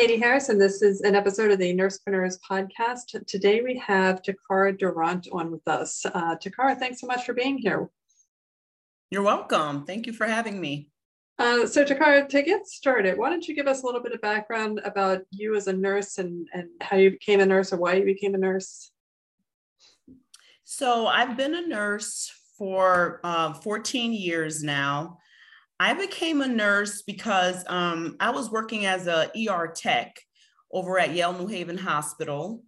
Katie Harris, and this is an episode of the Nursepreneurs podcast. Today we have Takara Durant on with us. Uh, Takara, thanks so much for being here. You're welcome. Thank you for having me. Uh, so, Takara, to get started, why don't you give us a little bit of background about you as a nurse and, and how you became a nurse or why you became a nurse? So, I've been a nurse for uh, 14 years now. I became a nurse because um, I was working as a ER tech over at Yale New Haven Hospital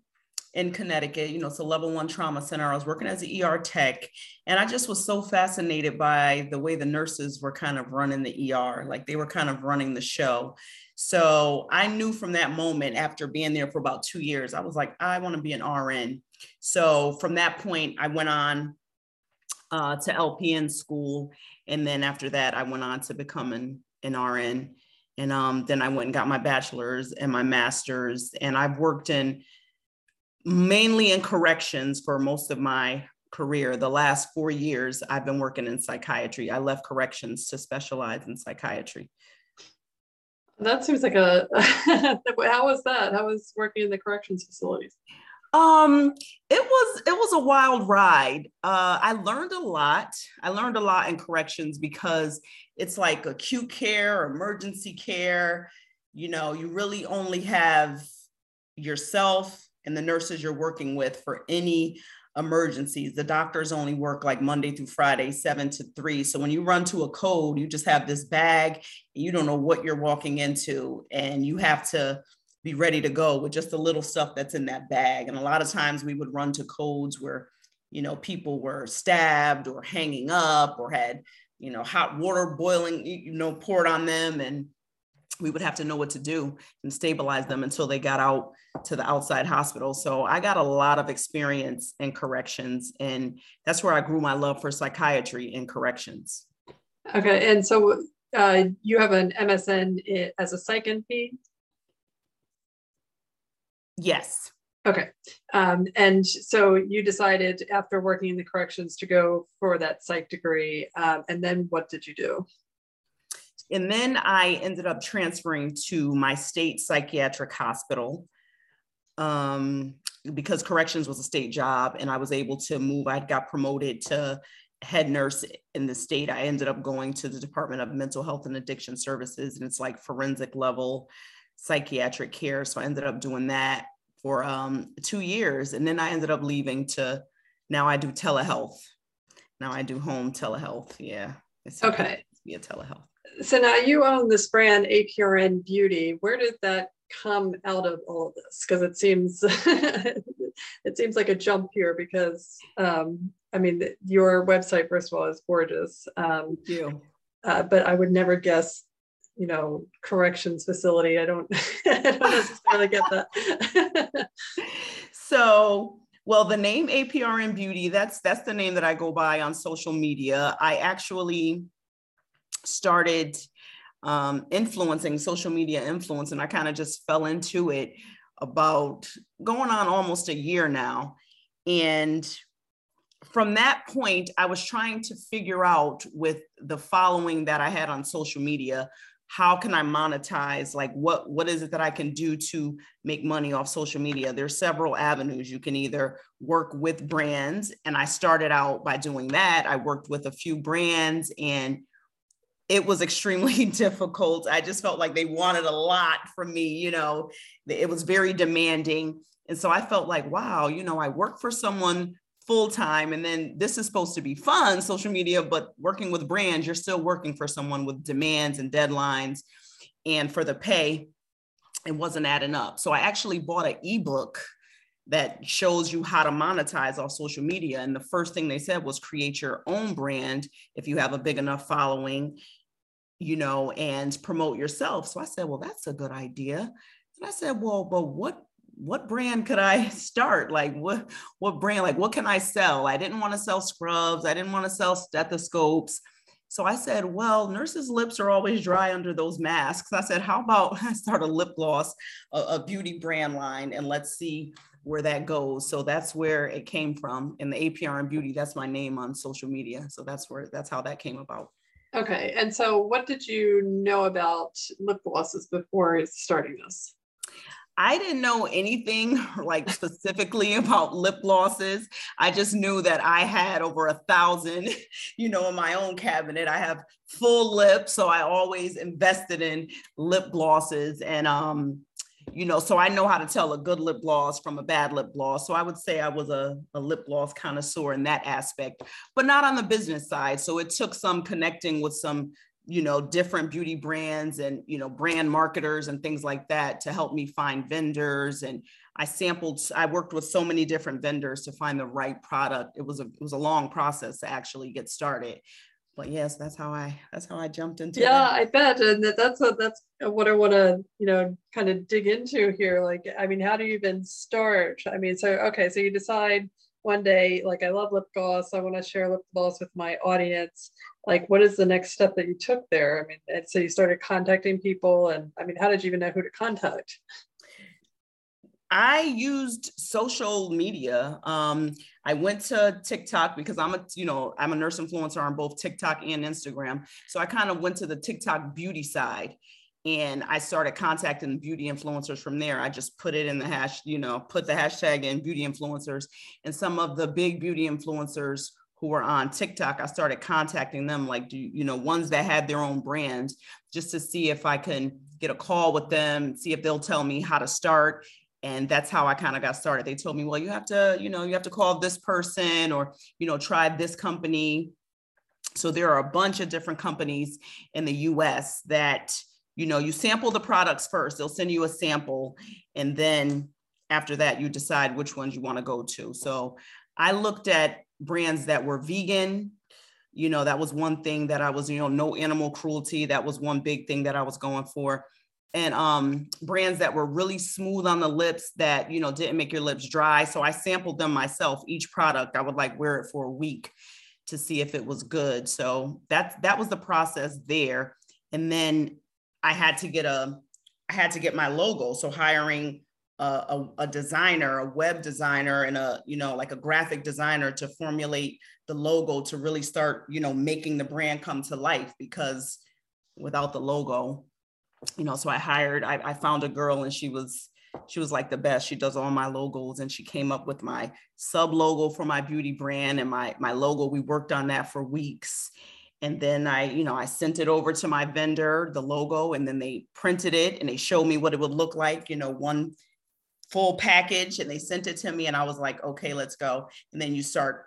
in Connecticut. You know, it's a level one trauma center. I was working as an ER tech, and I just was so fascinated by the way the nurses were kind of running the ER, like they were kind of running the show. So I knew from that moment, after being there for about two years, I was like, I want to be an RN. So from that point, I went on uh, to LPN school. And then after that, I went on to become an, an RN. And um, then I went and got my bachelor's and my master's. And I've worked in mainly in corrections for most of my career. The last four years, I've been working in psychiatry. I left corrections to specialize in psychiatry. That seems like a, how was that? How was working in the corrections facilities? Um, it was it was a wild ride. Uh, I learned a lot. I learned a lot in corrections because it's like acute care, emergency care. You know, you really only have yourself and the nurses you're working with for any emergencies. The doctors only work like Monday through Friday, seven to three. So when you run to a code, you just have this bag, and you don't know what you're walking into, and you have to be ready to go with just the little stuff that's in that bag. And a lot of times we would run to codes where, you know, people were stabbed or hanging up or had, you know, hot water boiling, you know, poured on them. And we would have to know what to do and stabilize them until they got out to the outside hospital. So I got a lot of experience in corrections. And that's where I grew my love for psychiatry in corrections. Okay. And so uh, you have an MSN as a psych NP? Yes. Okay. Um, and so you decided after working in the corrections to go for that psych degree. Um, and then what did you do? And then I ended up transferring to my state psychiatric hospital um, because corrections was a state job and I was able to move. I got promoted to head nurse in the state. I ended up going to the Department of Mental Health and Addiction Services, and it's like forensic level psychiatric care. So I ended up doing that for um, two years. And then I ended up leaving to now I do telehealth. Now I do home telehealth. Yeah. It's okay. Be a telehealth. So now you own this brand APRN Beauty. Where did that come out of all of this? Because it seems it seems like a jump here because um, I mean your website first of all is gorgeous. Um, Thank you. Uh, but I would never guess you know corrections facility. I don't i don't necessarily get that. So well the name aprn beauty that's that's the name that i go by on social media. I actually started um, influencing social media influence and i kind of just fell into it about going on almost a year now. And from that point, I was trying to figure out with the following that I had on social media how can i monetize like what what is it that i can do to make money off social media? There's several avenues. You can either work with brands and i started out by doing that. I worked with a few brands and it was extremely difficult. I just felt like they wanted a lot from me you know? It was very demanding. And so i felt like wow you know i work for someone full time and then this is supposed to be fun social media but working with brands you're still working for someone with demands and deadlines and for the pay it wasn't adding up. So i actually bought an ebook that shows you how to monetize off social media and the first thing they said was create your own brand if you have a big enough following you know and promote yourself. So i said well that's a good idea. And i said well but what what brand could I start? Like what what brand? Like what can I sell? I didn't want to sell scrubs. I didn't want to sell stethoscopes. So I said, well, nurses' lips are always dry under those masks. I said, how about I start a lip gloss, a, a beauty brand line, and let's see where that goes. So that's where it came from. And the APRN Beauty, that's my name on social media. So that's where that's how that came about. Okay. And so what did you know about lip glosses before starting this? I didn't know anything like specifically about lip glosses. I just knew that I had over a thousand, you know, in my own cabinet. I have full lips, so I always invested in lip glosses and um you know, so I know how to tell a good lip gloss from a bad lip gloss. So I would say I was a, a lip gloss connoisseur in that aspect, but not on the business side. So it took some connecting with some you know different beauty brands and you know brand marketers and things like that to help me find vendors. And i sampled i worked with so many different vendors to find the right product. It was a it was a long process to actually get started. But yes that's how i that's how i jumped into yeah that. i bet. And that's what that's what i want to you know kind of dig into here. Like i mean how do you even start? I mean so okay so you decide one day like i love lip gloss. I want to share lip gloss with my audience like what is the next step that you took there i mean and so you started contacting people and i mean how did you even know who to contact I used social media. Um, I went to TikTok because I'm a, you know, I'm a nurse influencer on both TikTok and Instagram. So I kind of went to the TikTok beauty side and I started contacting beauty influencers from there. I just put it in the hash, you know, put the hashtag in beauty influencers and some of the big beauty influencers who were on TikTok, I started contacting them, like, do you know, ones that had their own brand, just to see if I can get a call with them, see if they'll tell me how to start. And that's how I kind of got started. They told me, well, you have to, you know, you have to call this person or, you know, try this company. So there are a bunch of different companies in the US that you know you sample the products first they'll send you a sample and then after that you decide which ones you want to go to so i looked at brands that were vegan. You know that was one thing that i was you know no animal cruelty. That was one big thing that i was going for. And um brands that were really smooth on the lips that you know didn't make your lips dry. So i sampled them myself each product. I would like wear it for a week to see if it was good. So that that was the process there. And then I had to get a, I had to get my logo. So hiring a, a, designer, a web designer, and a you know like a graphic designer to formulate the logo to really start you know making the brand come to life. Because without the logo, you know, so I hired, I, I found a girl and she was she was like the best. She does all my logos and she came up with my sub logo for my beauty brand and my my logo. We worked on that for weeks and then I, you know, I sent it over to my vendor, the logo, and then they printed it and they showed me what it would look like, you know, one full package and they sent it to me and I was like, okay, let's go. And then you start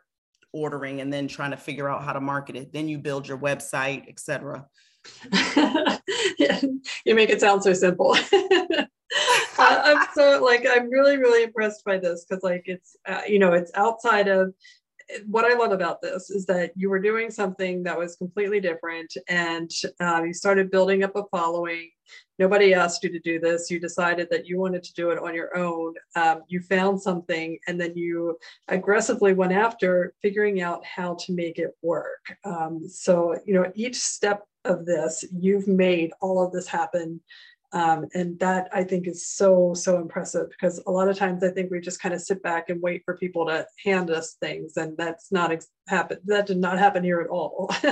ordering and then trying to figure out how to market it. Then you build your website, etc. yeah, you make it sound so simple. I'm so like I'm really really impressed by this because like it's uh, you know it's outside of what I love about this is that you were doing something that was completely different and uh, you started building up a following. Nobody asked you to do this. You decided that you wanted to do it on your own. Um, you found something and then you aggressively went after figuring out how to make it work. Um, so, you know, each step of this, you've made all of this happen um, and that I think is so, so impressive because a lot of times I think we just kind of sit back and wait for people to hand us things. And that's not ex- happen. That did not happen here at all.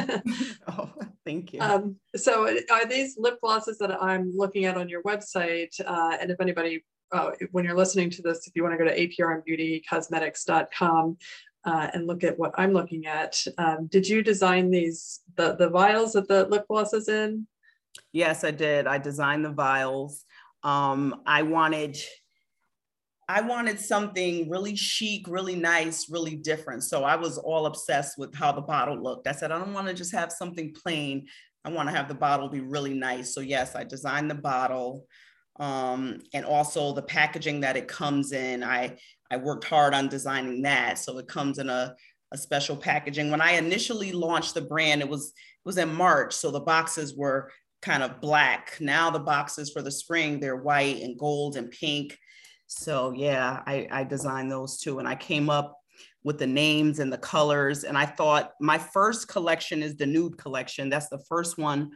oh, thank you. Um, so are these lip glosses that I'm looking at on your website? Uh, and if anybody, uh, when you're listening to this, if you want to go to aprnbeautycosmetics.com, uh, and look at what I'm looking at. Um, did you design these the the vials that the lip gloss is in? Yes, I did. I designed the vials. Um, I wanted I wanted something really chic, really nice, really different. So I was all obsessed with how the bottle looked. I said, I don't want to just have something plain. I want to have the bottle be really nice. So yes, I designed the bottle um, and also the packaging that it comes in. I I worked hard on designing that. So it comes in a, a special packaging. When I initially launched the brand, it was it was in March. So the boxes were kind of black. Now the boxes for the spring, they're white and gold and pink. So yeah, I, I designed those too. And I came up with the names and the colors. And I thought my first collection is the nude collection. That's the first one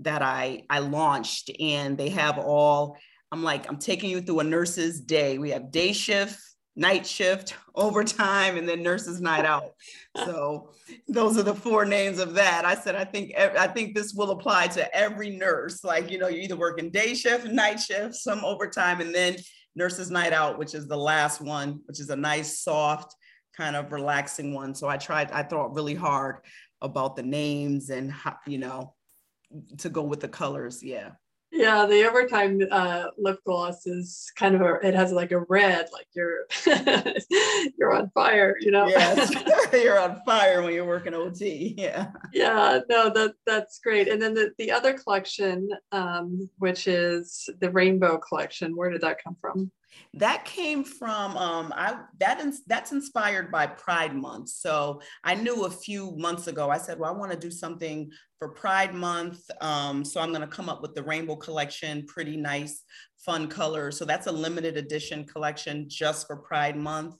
that I, I launched. And they have all, I'm like, I'm taking you through a nurse's day. We have day shift, night shift, overtime, and then nurses night out. So those are the four names of that. I said, I think I think this will apply to every nurse. Like, you know, you either working day shift, night shift, some overtime, and then nurses night out, which is the last one, which is a nice, soft, kind of relaxing one. So I tried, I thought really hard about the names and how, you know, to go with the colors. Yeah. Yeah, the overtime uh, lip gloss is kind of a, it has like a red, like you're you're on fire, you know. Yes, you're on fire when you're working OT. Yeah. Yeah, no, that that's great. And then the, the other collection, um, which is the rainbow collection, where did that come from? That came from um, I that is, that's inspired by Pride Month. So I knew a few months ago. I said, well, I want to do something for Pride Month. Um, so I'm going to come up with the Rainbow Collection, pretty nice, fun colors. So that's a limited edition collection just for Pride Month.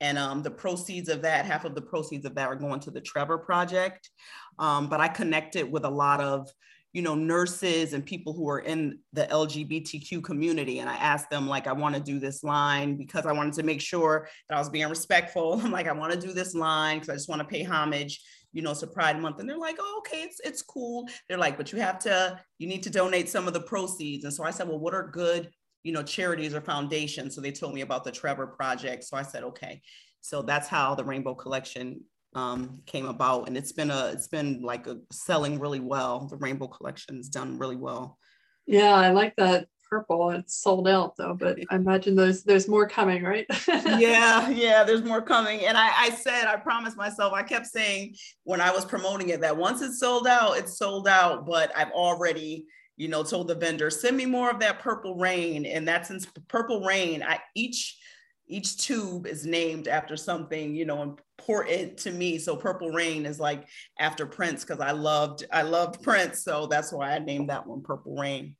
And um, the proceeds of that, half of the proceeds of that are going to the Trevor Project. Um, but I connected with a lot of you know nurses and people who are in the lgbtq community. And i asked them like i want to do this line because i wanted to make sure that i was being respectful. I'm like i want to do this line because i just want to pay homage you know a pride month. And they're like oh, okay it's it's cool. They're like but you have to you need to donate some of the proceeds. And so i said well what are good you know charities or foundations? So they told me about the trevor project. So i said okay. So that's how the rainbow collection um, came about, and it's been a it's been like a selling really well. The Rainbow Collection's done really well. Yeah, I like that purple. It's sold out though, but I imagine there's there's more coming, right? yeah, yeah, there's more coming. And I, I said, I promised myself, I kept saying when I was promoting it that once it's sold out, it's sold out. But I've already, you know, told the vendor, send me more of that purple rain. And that's in purple rain. I each each tube is named after something you know important to me. So purple rain is like after prince because i loved i loved prince. So that's why i named that one purple rain.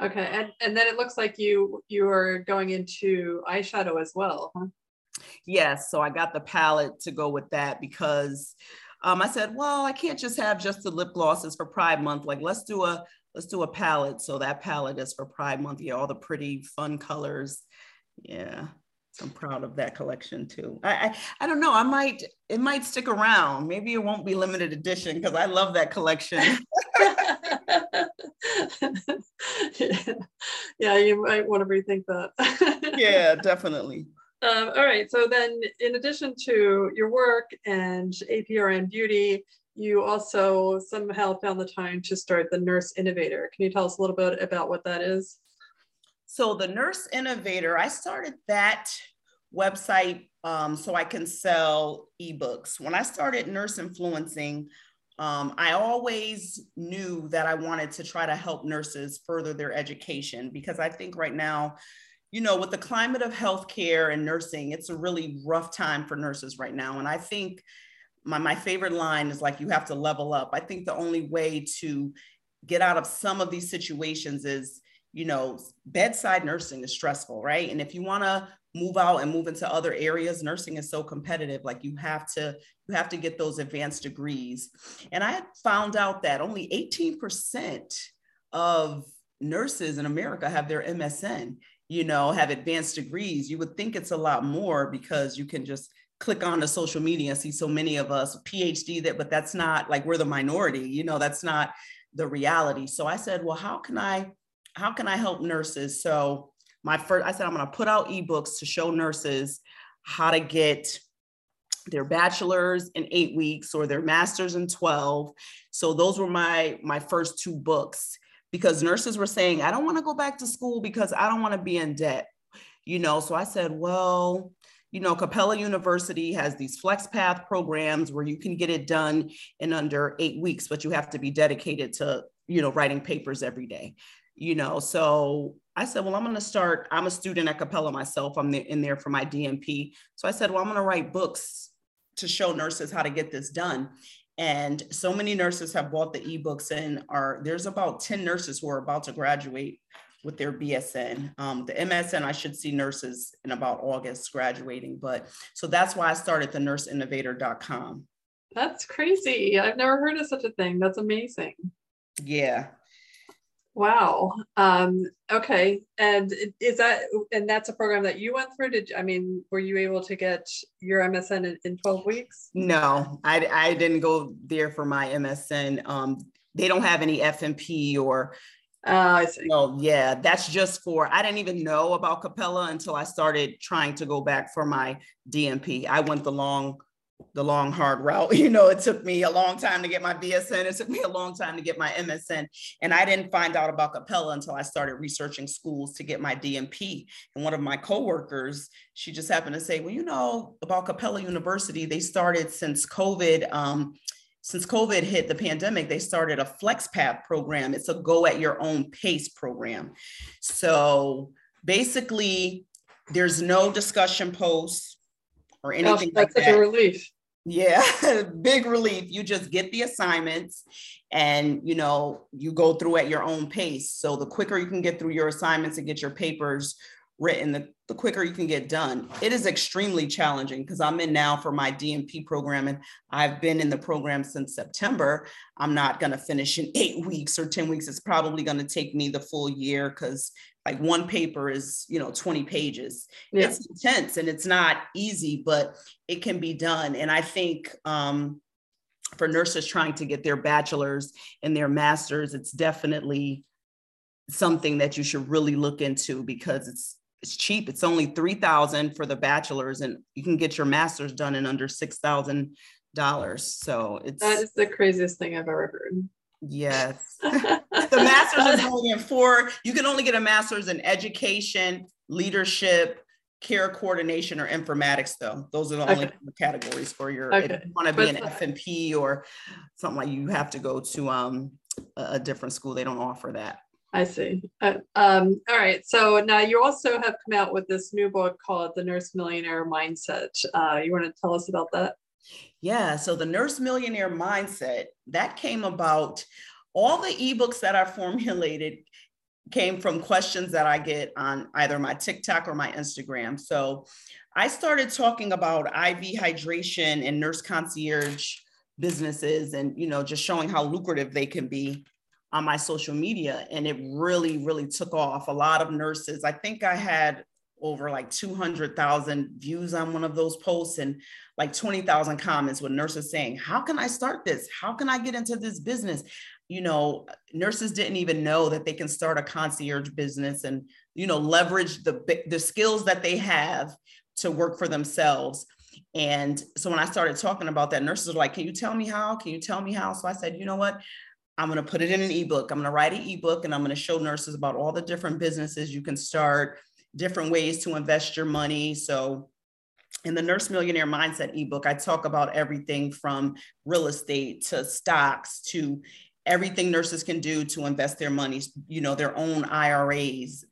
Okay and and then it looks like you you are going into eyeshadow as well huh? yes so i got the palette to go with that because um, i said well i can't just have just the lip glosses for pride month. Like let's do a let's do a palette. So that palette is for pride month. Yeah all the pretty fun colors. Yeah I'm proud of that collection too. I, I, I don't know. I might it might stick around. Maybe it won't be limited edition because I love that collection. yeah. yeah, you might want to rethink that. yeah, definitely. Um, all right. So then, in addition to your work and APRN Beauty, you also somehow found the time to start the Nurse Innovator. Can you tell us a little bit about what that is? So the Nurse Innovator, I started that website um, so I can sell ebooks. When I started Nurse Influencing, um, I always knew that I wanted to try to help nurses further their education because I think right now, you know, with the climate of healthcare and nursing, it's a really rough time for nurses right now. And I think my, my favorite line is like, you have to level up. I think the only way to get out of some of these situations is you know, bedside nursing is stressful, right? And if you want to move out and move into other areas, nursing is so competitive. Like you have to, you have to get those advanced degrees. And I found out that only 18% of nurses in America have their MSN, you know, have advanced degrees. You would think it's a lot more because you can just click on the social media and see so many of us PhD that, but that's not like we're the minority, you know, that's not the reality. So I said, well, how can I how can I help nurses? So my first, I said, I'm going to put out ebooks to show nurses how to get their bachelor's in eight weeks or their master's in 12. So those were my, my first two books because nurses were saying, I don't want to go back to school because I don't want to be in debt. You know, so I said, well, you know, Capella University has these flex path programs where you can get it done in under eight weeks, but you have to be dedicated to, you know, writing papers every day you know so i said well i'm going to start i'm a student at capella myself i'm in there for my dnp so i said well i'm going to write books to show nurses how to get this done and so many nurses have bought the ebooks and are there's about 10 nurses who are about to graduate with their BSN. Um, the MSN, I should see nurses in about August graduating, but so that's why I started the nurseinnovator.com. That's crazy. I've never heard of such a thing. That's amazing. Yeah. Wow. Um, okay. And is that and that's a program that you went through? Did I mean, were you able to get your MSN in, in 12 weeks? No, I, I didn't go there for my MSN. Um, they don't have any FNP or uh, I see. Well, yeah, that's just for, I didn't even know about Capella until I started trying to go back for my DNP. I went the long the long hard route. You know, it took me a long time to get my BSN. It took me a long time to get my MSN. And I didn't find out about Capella until I started researching schools to get my dnp And one of my coworkers, she just happened to say, well, you know, about Capella University, they started since COVID. Um, since COVID hit the pandemic, they started a FlexPath program. It's a go at your own pace program. So basically, there's no discussion posts or anything oh, that's like such that. a relief. Yeah, big relief. You just get the assignments and you know, you go through at your own pace. So the quicker you can get through your assignments and get your papers written, the, the quicker you can get done. It is extremely challenging because I'm in now for my DNP program and I've been in the program since September. I'm not going to finish in eight weeks or 10 weeks. It's probably going to take me the full year because like one paper is you know 20 pages. Yeah. it's intense and it's not easy but it can be done. And i think um, for nurses trying to get their bachelor's and their master's it's definitely something that you should really look into because it's it's cheap. It's only 3000 for the bachelor's and you can get your master's done in under $6000 so it's that is the craziest thing i've ever heard Yes. the master's is only in four. You can only get a master's in education, leadership, care coordination, or informatics, though. Those are the only categories for your okay. if you want to be an FNP or something like you have to go to um, a different school. They don't offer that. I see. Uh, um, all right. So now you also have come out with this new book called The Nurse Millionaire Mindset. Uh, you want to tell us about that? Yeah, so the nurse millionaire mindset that came about. All the ebooks that I formulated came from questions that I get on either my TikTok or my Instagram. So I started talking about IV hydration and nurse concierge businesses and you know just showing how lucrative they can be on my social media and it really really took off a lot of nurses i think i had over like 200,000 views on one of those posts and like 20,000 comments with nurses saying, How can I start this? How can I get into this business? You know, nurses didn't even know that they can start a concierge business and, you know, leverage the, the skills that they have to work for themselves. And so when I started talking about that, nurses were like, Can you tell me how? Can you tell me how? So I said, You know what? I'm going to put it in an ebook. I'm going to write an ebook and I'm going to show nurses about all the different businesses you can start different ways to invest your money. So in the Nurse Millionaire Mindset ebook, I talk about everything from real estate to stocks to everything nurses can do to invest their money, you know, their own IRAs,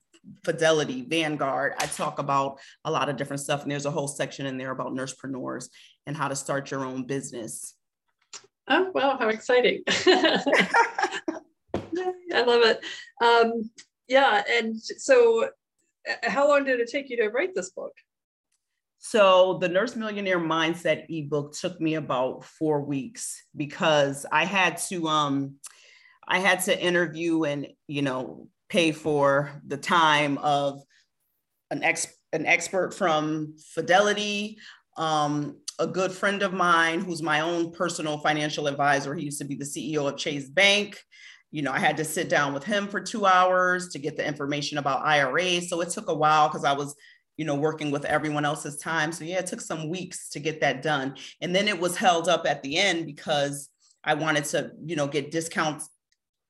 Fidelity, Vanguard. I talk about a lot of different stuff. And there's a whole section in there about nursepreneurs and how to start your own business. Oh, wow, how exciting. I love it. Um, yeah. And so how long did it take you to write this book? So the Nurse Millionaire Mindset ebook took me about four weeks because I had to um I had to interview and you know pay for the time of an ex an expert from Fidelity, um, a good friend of mine who's my own personal financial advisor. He used to be the CEO of Chase Bank you know, I had to sit down with him for two hours to get the information about IRA. So it took a while because I was, you know, working with everyone else's time. So yeah, it took some weeks to get that done. And then it was held up at the end because I wanted to, you know, get discounts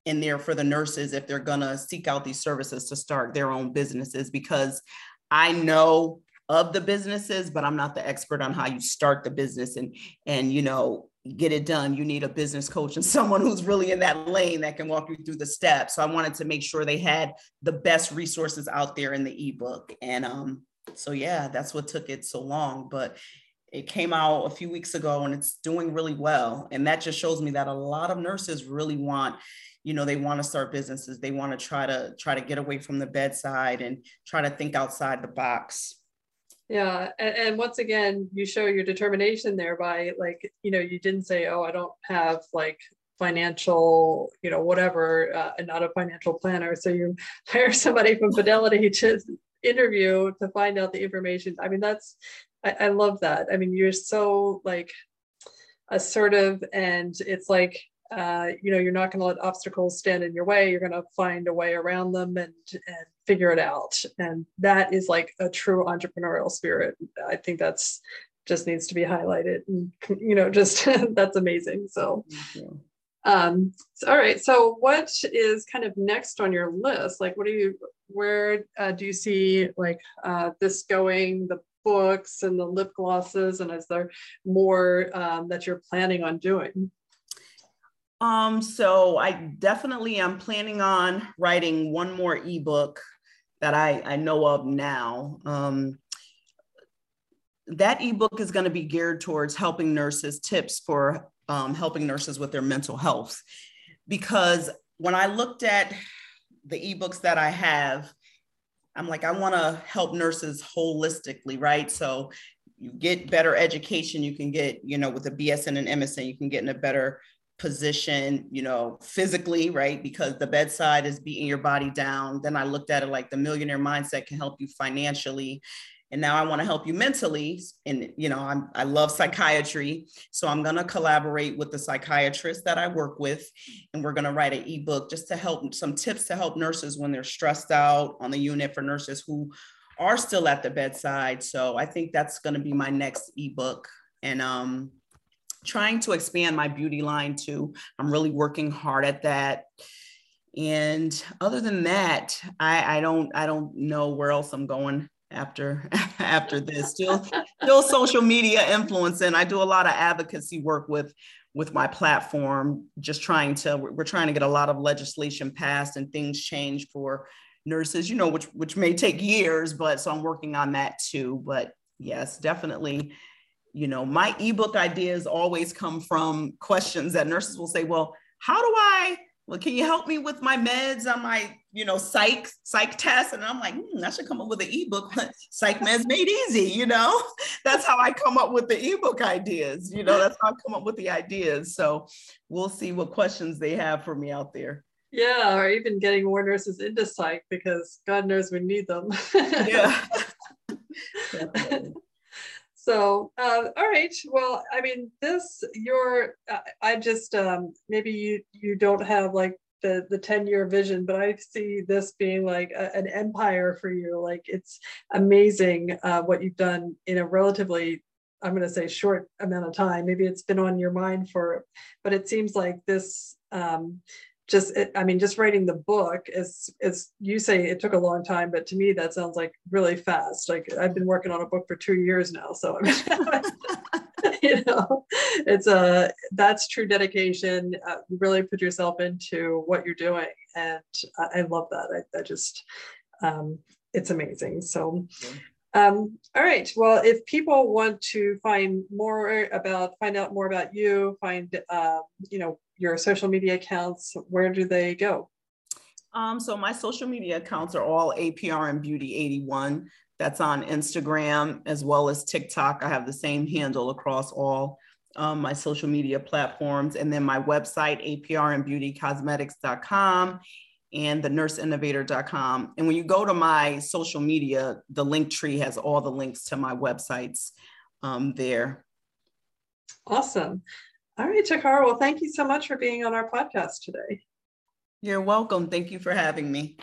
in there for the nurses if they're gonna seek out these services to start their own businesses because I know of the businesses, but I'm not the expert on how you start the business and and you know get it done, you need a business coach and someone who's really in that lane that can walk you through the steps. So I wanted to make sure they had the best resources out there in the ebook. And um, so yeah, that's what took it so long. But it came out a few weeks ago and it's doing really well. And that just shows me that a lot of nurses really want, you know, they want to start businesses. They want to try to try to get away from the bedside and try to think outside the box. Yeah. And, and once again, you show your determination there by like, you know, you didn't say, oh, I don't have like financial, you know, whatever, uh, and not a financial planner. So you hire somebody from Fidelity to interview to find out the information. I mean, that's I, I love that. I mean, you're so like assertive and it's like uh, you know you're not going to let obstacles stand in your way. You're going to find a way around them and and figure it out. And that is like a true entrepreneurial spirit. I think that's just needs to be highlighted and you know just that's amazing. So um so, all right. So what is kind of next on your list? Like what do you where uh, do you see like uh, this going the books and the lip glosses and is there more um, that you're planning on doing um, so I definitely am planning on writing one more ebook that I, I know of now. Um, that ebook is going to be geared towards helping nurses, tips for um, helping nurses with their mental health. Because when I looked at the ebooks that I have, I'm like, I want to help nurses holistically, right? So you get better education, you can get, you know, with a BSN and an MSN, you can get in a better position, you know, physically, right? Because the bedside is beating your body down. Then I looked at it like the millionaire mindset can help you financially. And now i want to help you mentally. And you know I'm, i love psychiatry. So i'm going to collaborate with the psychiatrist that i work with. And we're going to write an ebook just to help some tips to help nurses when they're stressed out on the unit for nurses who are still at the bedside. So i think that's going to be my next ebook. And um trying to expand my beauty line too. I'm really working hard at that. And other than that i i don't i don't know where else i'm going after after this. Still still social media influencing. I do a lot of advocacy work with with my platform just trying to we're trying to get a lot of legislation passed and things changed for nurses you know which which may take years but so i'm working on that too. But yes definitely you know my ebook ideas always come from questions that nurses will say well how do i well, can you help me with my meds on my, you know, psych psych test? And I'm like, hmm, I should come up with an ebook, psych meds made easy. You know, that's how I come up with the ebook ideas. You know, that's how I come up with the ideas. So we'll see what questions they have for me out there. Yeah, or even getting more nurses into psych because God knows we need them. yeah. So uh, all right well i mean this your uh, i just um, maybe you you don't have like the the 10 year vision but i see this being like a, an empire for you. Like it's amazing uh, what you've done in a relatively i'm going to say short amount of time. Maybe it's been on your mind for but it seems like this um, just i mean just writing the book is is you say it took a long time but to me that sounds like really fast. Like i've been working on a book for two years now so you know it's a that's true dedication. Uh, really put yourself into what you're doing and i, I love that. I, I just um, it's amazing. So um, all right. Well, if people want to find more about, find out more about you, find, uh, you know, your social media accounts, where do they go? Um, so my social media accounts are all APRN Beauty 81. That's on Instagram as well as TikTok. I have the same handle across all um, my social media platforms. And then my website, aprnbeautycosmetics.com and the nurseinnovator.com. And when you go to my social media, the link tree has all the links to my websites um, there. Awesome. All right, Takara. Well, thank you so much for being on our podcast today. You're welcome. Thank you for having me.